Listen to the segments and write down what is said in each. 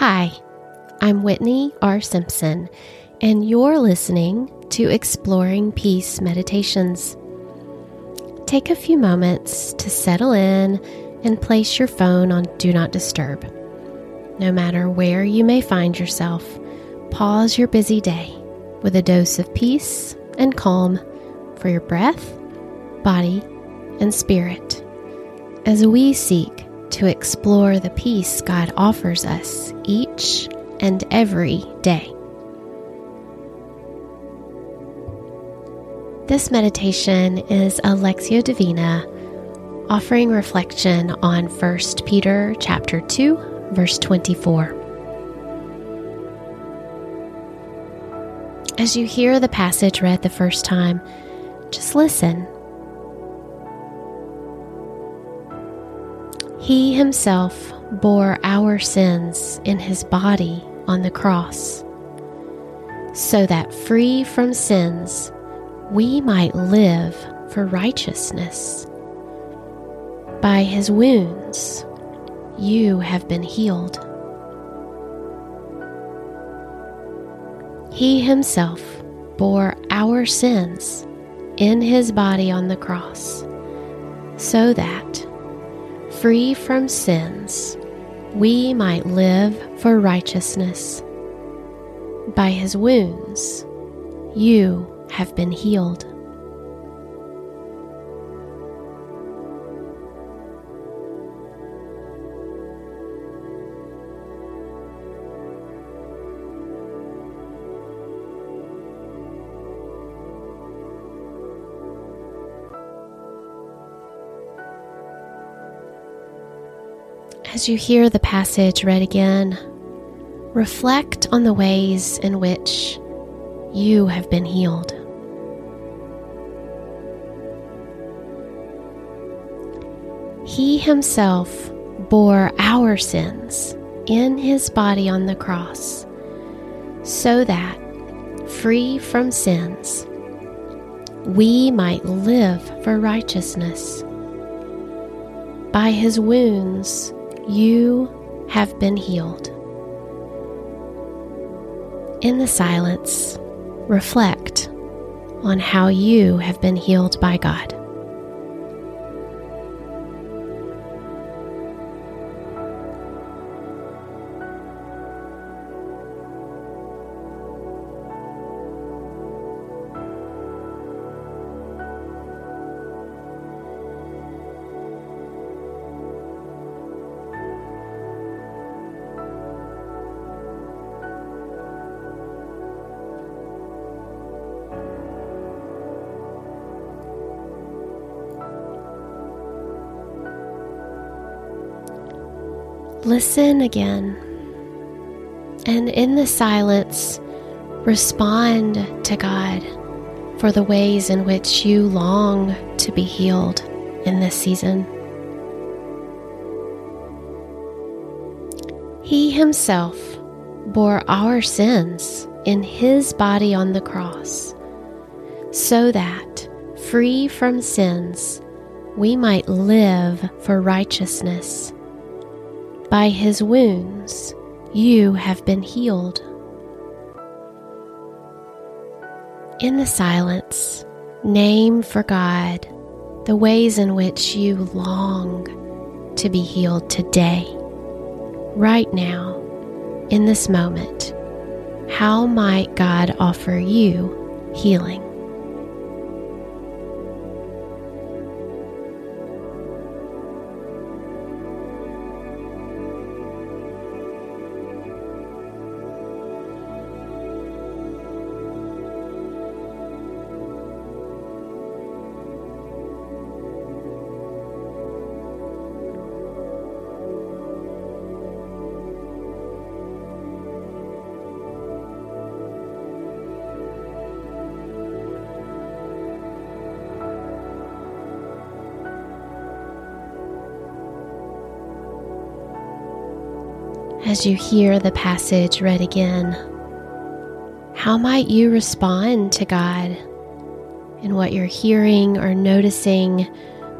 Hi, I'm Whitney R. Simpson, and you're listening to Exploring Peace Meditations. Take a few moments to settle in and place your phone on Do Not Disturb. No matter where you may find yourself, pause your busy day with a dose of peace and calm for your breath, body, and spirit as we seek to explore the peace God offers us each and every day. This meditation is a Lectio Divina offering reflection on 1 Peter chapter 2 verse 24. As you hear the passage read the first time, just listen. He himself bore our sins in his body on the cross, so that free from sins, we might live for righteousness. By his wounds, you have been healed. He himself bore our sins in his body on the cross, so that, free from sins, we might live for righteousness. By his wounds, you have been healed. As you hear the passage read again, reflect on the ways in which you have been healed. He himself bore our sins in his body on the cross, so that, free from sins, we might live for righteousness. By his wounds, you have been healed. In the silence, reflect on how you have been healed by God. Listen again. And in the silence, respond to God for the ways in which you long to be healed in this season. He Himself bore our sins in His body on the cross, so that, free from sins, we might live for righteousness. By his wounds, you have been healed. In the silence, name for God the ways in which you long to be healed today, right now, in this moment. How might God offer you healing? As you hear the passage read again, how might you respond to God in what you're hearing or noticing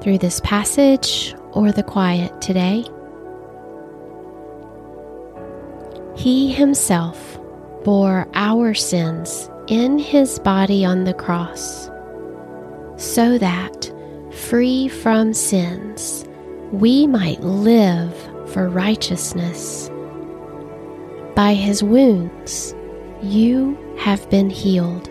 through this passage or the quiet today? He himself bore our sins in his body on the cross, so that, free from sins, we might live for righteousness. By his wounds, you have been healed.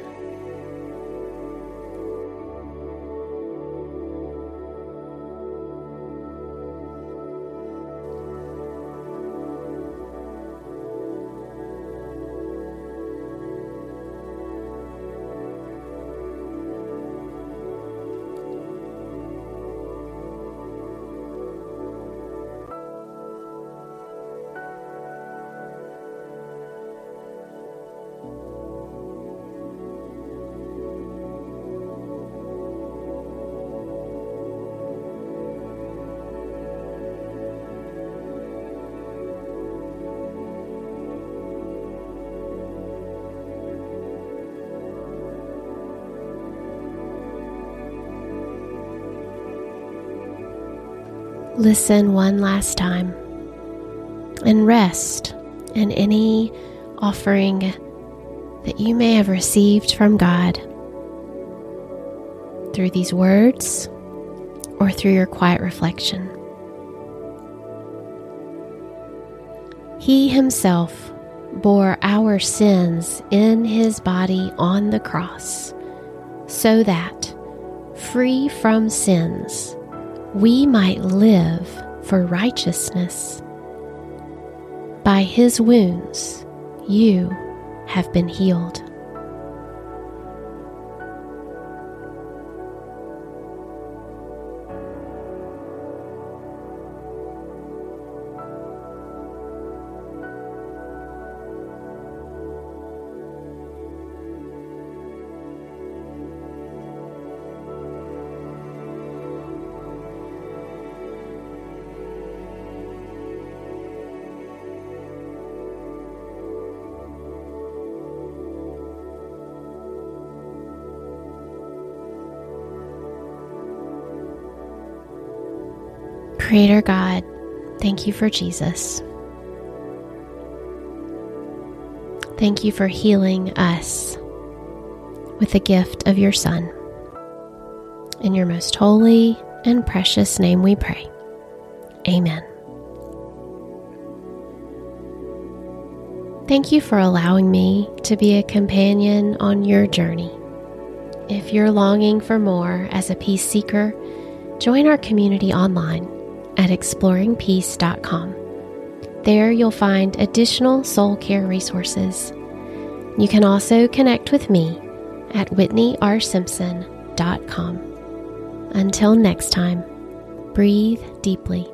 Listen one last time and rest in any offering that you may have received from God through these words or through your quiet reflection. He Himself bore our sins in His body on the cross, so that, free from sins, we might live for righteousness. By his wounds, you have been healed. Creator God, thank you for Jesus. Thank you for healing us with the gift of your Son. In your most holy and precious name we pray. Amen. Thank you for allowing me to be a companion on your journey. If you're longing for more as a peace seeker, join our community online at exploringpeace.com. There you'll find additional soul care resources. You can also connect with me at whitneyrsimpson.com. Until next time, breathe deeply